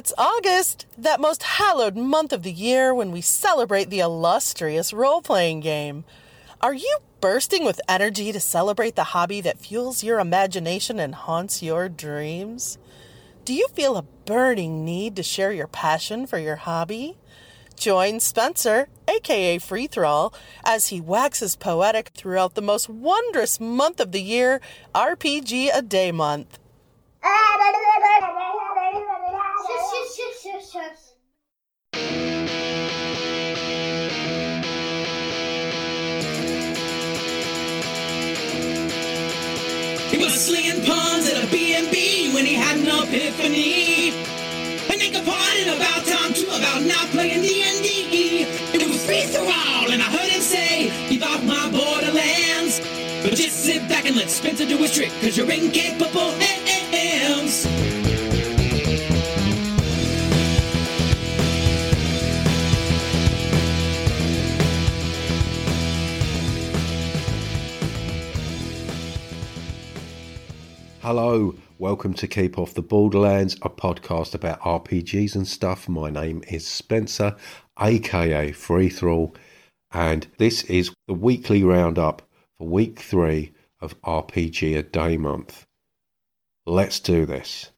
It's August, that most hallowed month of the year when we celebrate the illustrious role playing game. Are you bursting with energy to celebrate the hobby that fuels your imagination and haunts your dreams? Do you feel a burning need to share your passion for your hobby? Join Spencer, aka Free Thrall, as he waxes poetic throughout the most wondrous month of the year, RPG a Day Month. He was slinging pawns at a B&B when he had an epiphany. And they complained about time too about not playing D&D. It was free all, and I heard him say, "Give off my Borderlands." But just sit back and let Spencer do his trick, cause you're incapable Hello, welcome to Keep Off the Borderlands, a podcast about RPGs and stuff. My name is Spencer, aka Free Thrall, and this is the weekly roundup for week three of RPG a Day month. Let's do this.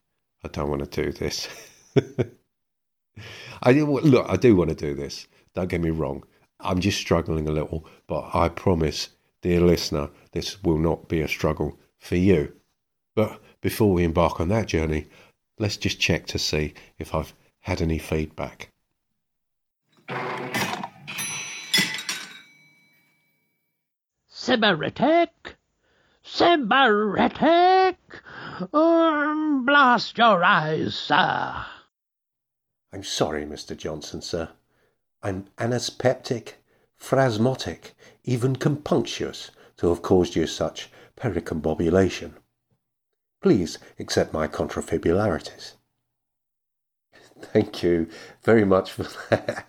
I don't want to do this. I look, I do want to do this. Don't get me wrong. I'm just struggling a little, but I promise, dear listener, this will not be a struggle for you. But before we embark on that journey, let's just check to see if I've had any feedback. Sybaritic? Sybaritic? Um, blast your eyes, sir. I'm sorry, Mr. Johnson, sir. I'm anaspeptic, phrasmotic, even compunctious to have caused you such pericombobulation. Please accept my contrafibularities. Thank you very much for that.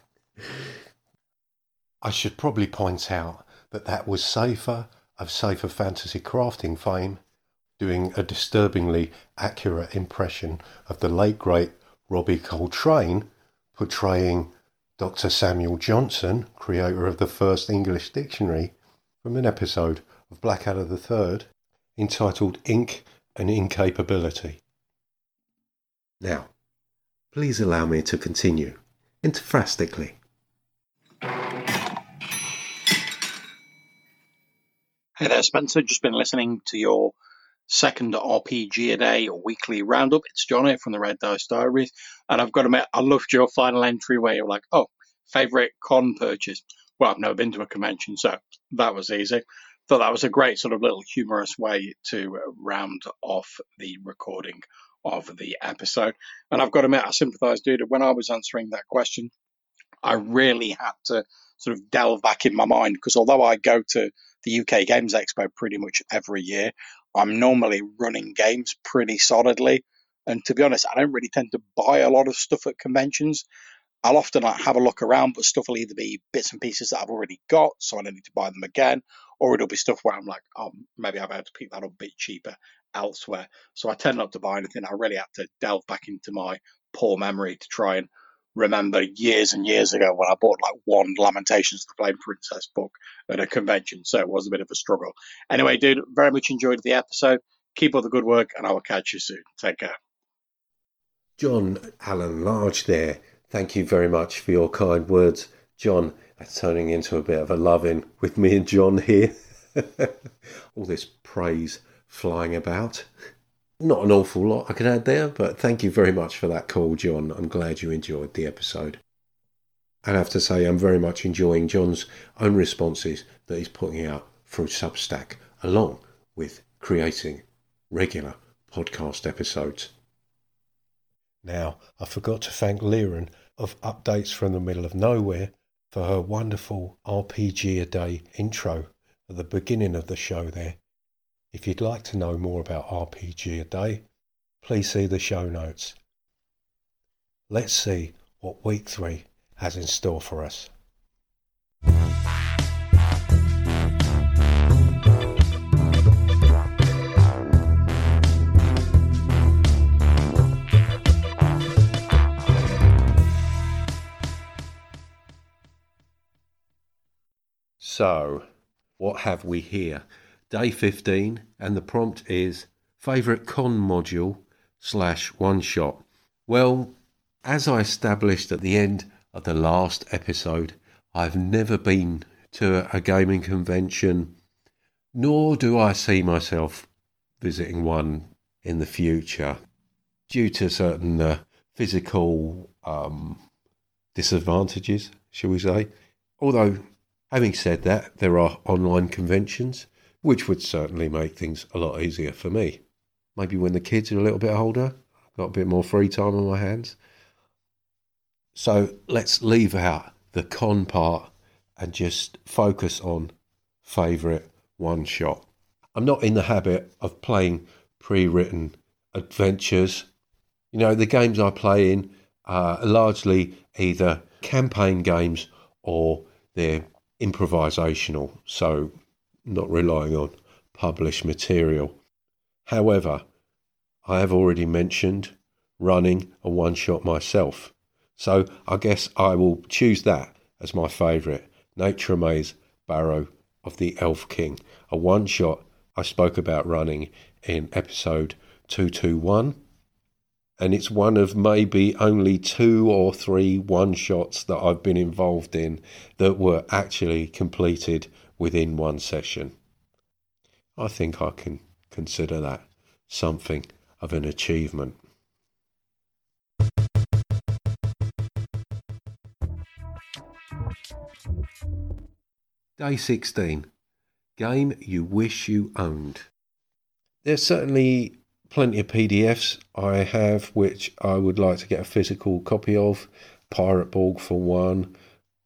I should probably point out that that was Safer of Safer Fantasy Crafting fame doing a disturbingly accurate impression of the late great Robbie Coltrane portraying Dr. Samuel Johnson, creator of the first English dictionary, from an episode of Blackadder III entitled Ink and Incapability. Now, please allow me to continue interphrastically. Hey there, Spencer. Just been listening to your second RPG a day or weekly roundup. It's John here from the Red Dice Diaries, and I've got to admit, I loved your final entry where you're like, "Oh, favorite con purchase." Well, I've never been to a convention, so that was easy. Thought that was a great sort of little humorous way to uh, round off the recording of the episode. And I've got to admit, I sympathise, dude. When I was answering that question, I really had to sort of delve back in my mind because although I go to the UK Games Expo pretty much every year, I'm normally running games pretty solidly. And to be honest, I don't really tend to buy a lot of stuff at conventions. I'll often have a look around, but stuff will either be bits and pieces that I've already got, so I don't need to buy them again, or it'll be stuff where I'm like, oh, maybe I've had to pick that up a bit cheaper elsewhere. So I tend not to buy anything. I really had to delve back into my poor memory to try and remember years and years ago when I bought like one Lamentations of the Flame Princess book at a convention. So it was a bit of a struggle. Anyway, dude, very much enjoyed the episode. Keep up the good work, and I will catch you soon. Take care. John Alan Large there. Thank you very much for your kind words. John, turning into a bit of a loving with me and John here. All this praise flying about. Not an awful lot I can add there, but thank you very much for that call, John. I'm glad you enjoyed the episode. I have to say, I'm very much enjoying John's own responses that he's putting out through Substack, along with creating regular podcast episodes. Now, I forgot to thank Lieren of Updates from the Middle of Nowhere for her wonderful RPG a day intro at the beginning of the show there. If you'd like to know more about RPG a day, please see the show notes. Let's see what week three has in store for us. So, what have we here? Day 15, and the prompt is favourite con module slash one shot. Well, as I established at the end of the last episode, I've never been to a gaming convention, nor do I see myself visiting one in the future due to certain uh, physical um, disadvantages, shall we say. Although, having said that, there are online conventions, which would certainly make things a lot easier for me. Maybe when the kids are a little bit older, I've got a bit more free time on my hands. So let's leave out the con part and just focus on favourite one shot. I'm not in the habit of playing pre written adventures. You know, the games I play in are largely either campaign games or they're improvisational, so not relying on published material. However, I have already mentioned running a one shot myself, so I guess I will choose that as my favourite Nate Treme's Barrow of the Elf King, a one shot I spoke about running in episode 221. And it's one of maybe only two or three one shots that I've been involved in that were actually completed within one session. I think I can consider that something of an achievement. Day 16 Game you wish you owned. There's certainly plenty of PDFs I have which I would like to get a physical copy of. Pirate Borg for one.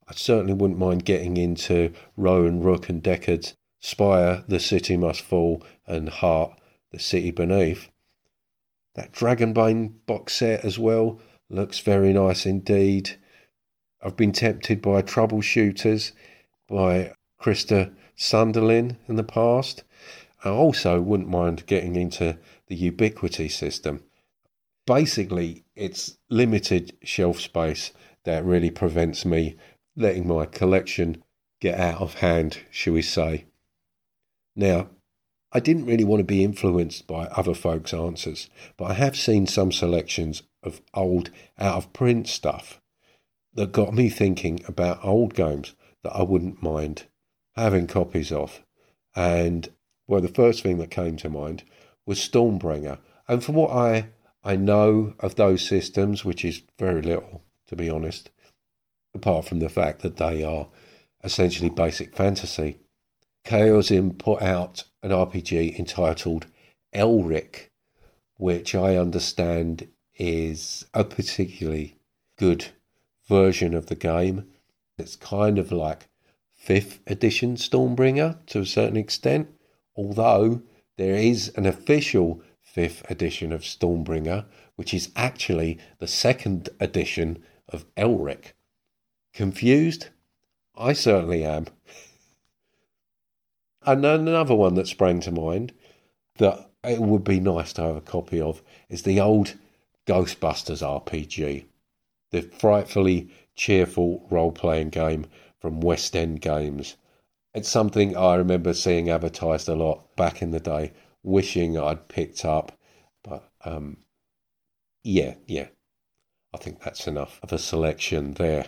I certainly wouldn't mind getting into Rowan, Rook, and Decard's Spire, The City Must Fall, and Heart, The City Beneath. That Dragonbane box set as well looks very nice indeed. I've been tempted by Troubleshooters by Kister Sundelin in the past. I also wouldn't mind getting into the Ubiquity system. Basically, it's limited shelf space that really prevents me letting my collection get out of hand, shall we say. Now, I didn't really want to be influenced by other folks' answers, but I have seen some selections of old, out of print stuff that got me thinking about old games that I wouldn't mind having copies of. And well, the first thing that came to mind was Stormbringer. And from what I I know of those systems, which is very little, to be honest, apart from the fact that they are essentially basic fantasy. Chaosium put out an RPG entitled Elric, which I understand is a particularly good version of the game. It's kind of like fifth edition Stormbringer to a certain extent, although there is an official fifth edition of Stormbringer, which is actually the second edition of Elric. Confused? I certainly am. and another one that sprang to mind that it would be nice to have a copy of is the old Ghostbusters RPG, the frightfully cheerful role playing game from West End Games. It's something I remember seeing advertised a lot back in the day, wishing I'd picked up. But um, yeah, yeah, I think that's enough of a selection there.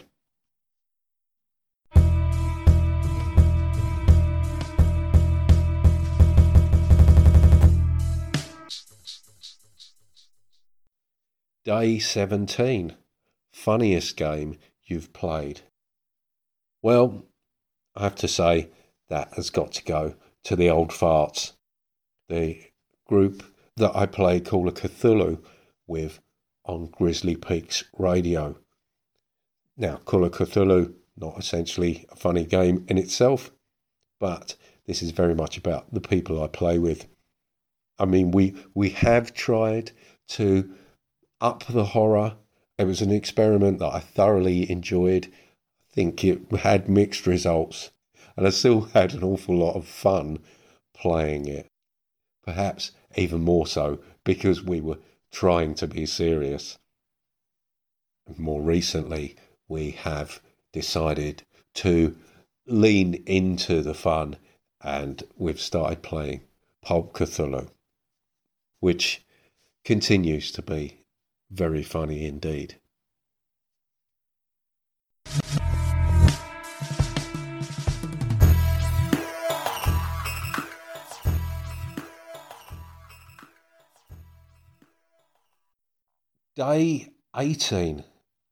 Day 17. Funniest game you've played. Well, I have to say that has got to go to the old farts, the group that I play Call of Cthulhu with on Grizzly Peaks Radio. Now, Call of Cthulhu, not essentially a funny game in itself, but this is very much about the people I play with. I mean, we we have tried to up the horror. It was an experiment that I thoroughly enjoyed think it had mixed results, and I still had an awful lot of fun playing it. Perhaps even more so because we were trying to be serious. More recently, we have decided to lean into the fun and we've started playing Pulp Cthulhu, which continues to be very funny indeed. Day 18.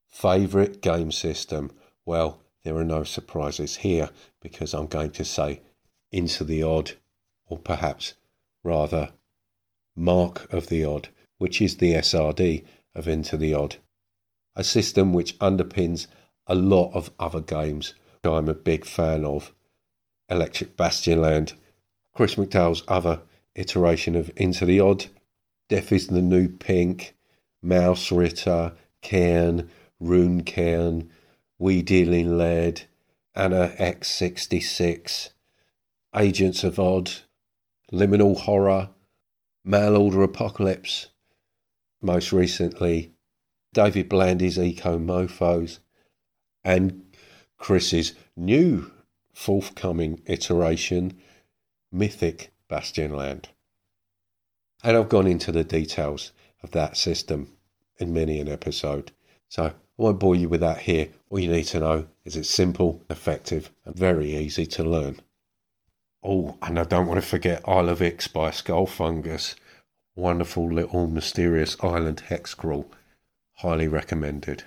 Favourite game system? Well, there are no surprises here because I'm going to say Into the Odd, or perhaps rather Mark of the Odd, which is the SRD of Into the Odd, a system which underpins a lot of other games I'm a big fan of. Electric Bastionland, Chris McDowall's other iteration of Into the Odd, Death is the New Pink, Mausritter, Cairn, Runecairn, We Deal Lead, Anna X66, Agents of Odd, Liminal Horror, Mail Order Apocalypse, most recently David Blandy's Eco Mofos, and Chris's new forthcoming iteration, Mythic Bastionland. And I've gone into the details of that system in many an episode. So I won't bore you with that here. All you need to know is it's simple, effective, and very easy to learn. Oh, and I don't want to forget Isle of Ixx by Skullfungus. Wonderful little mysterious island hex crawl. Highly recommended.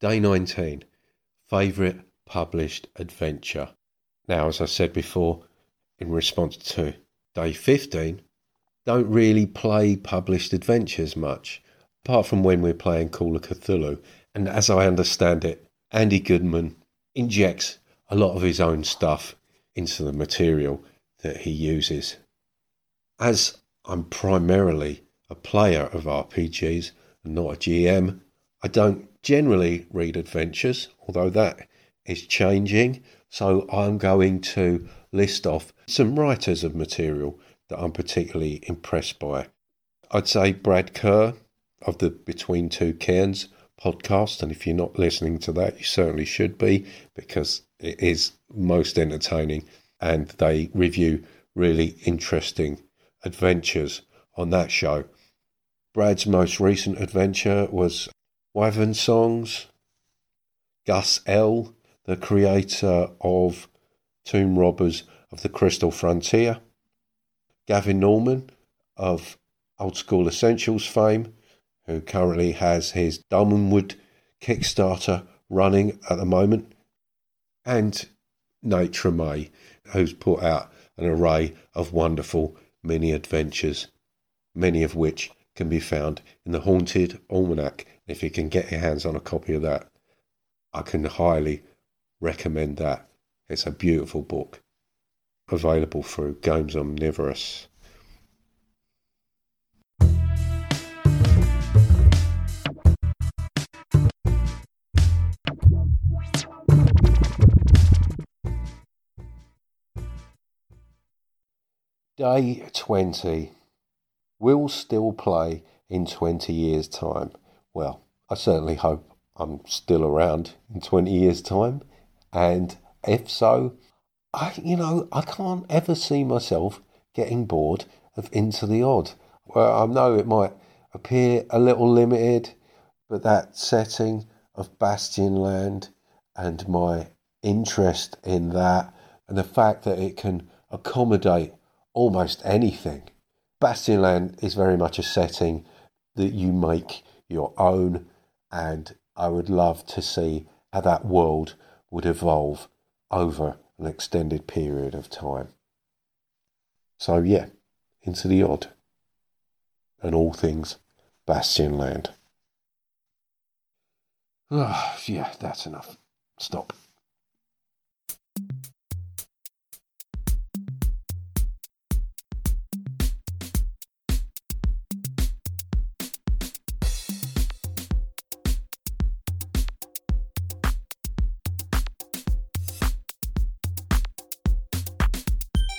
Day 19. Favourite published adventure. Now, as I said before, in response to day 15, don't really play published adventures much, apart from when we're playing Call of Cthulhu. And as I understand it, Andy Goodman injects a lot of his own stuff into the material that he uses. As I'm primarily a player of RPGs and not a GM, I don't generally read adventures, although that is changing. So I'm going to list off some writers of material that I'm particularly impressed by. I'd say Brad Kerr of the Between Two Cairns podcast, and if you're not listening to that, you certainly should be because it is most entertaining and they review really interesting adventures on that show. Brad's most recent adventure was Wyvern Songs. Gus L the creator of Tomb Robbers of the Crystal Frontier, Gavin Norman of Old School Essentials fame, who currently has his Dolmenwood Kickstarter running at the moment, and Nate Treme, who's put out an array of wonderful mini adventures, many of which can be found in the Haunted Almanac. If you can get your hands on a copy of that, I can highly recommend that. It's a beautiful book, available through Games Omnivorous. Day 20. Will still play in 20 years' time. Well, I certainly hope I'm still around in 20 years' time. And if so, I, you know, I can't ever see myself getting bored of Into the Odd. Well, I know it might appear a little limited, but that setting of Bastionland and my interest in that and the fact that it can accommodate almost anything. Bastionland is very much a setting that you make your own, and I would love to see how that world would evolve over an extended period of time. So, yeah, into the odd and all things Bastionland. Oh, yeah, that's enough. Stop.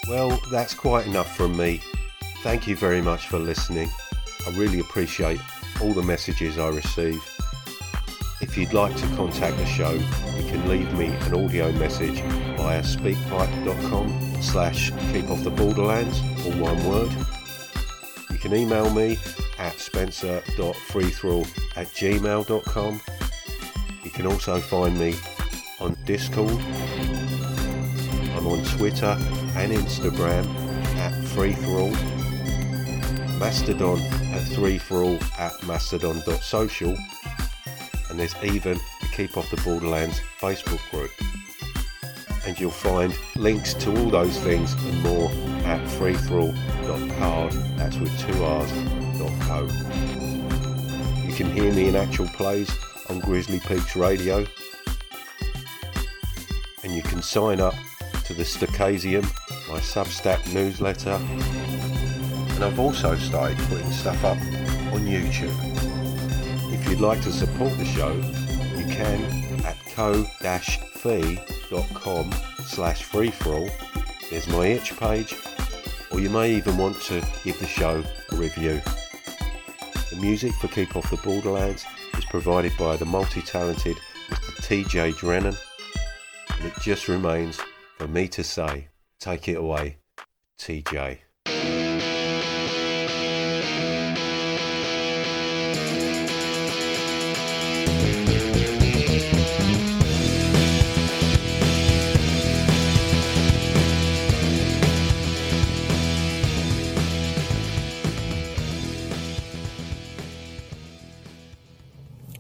Well, that's quite enough from me Thank you very much for listening. I really appreciate all the messages I receive. If you'd like to contact the show, you can leave me an audio message via speakpipe.com slash keep off the borderlands, all one word. You can email me at spencer.freethrow at gmail.com. You can also find me on Discord. I'm on Twitter and Instagram at freethrow. Mastodon at 3forall at mastodon.social and there's even the Keep Off the Borderlands Facebook group. And you'll find links to all those things and more at freethrow.card, that's with two R's, .co. You can hear me in actual plays on Grizzly Peaks Radio. And you can sign up to the Stochasium, my Substack newsletter. And I've also started putting stuff up on YouTube. If you'd like to support the show, you can at ko-fi.com slash free-for-all. There's my itch page, or you may even want to give the show a review. The music for Keep Off the Borderlands is provided by the multi-talented Mr. TJ Drennan, and it just remains for me to say, take it away, TJ.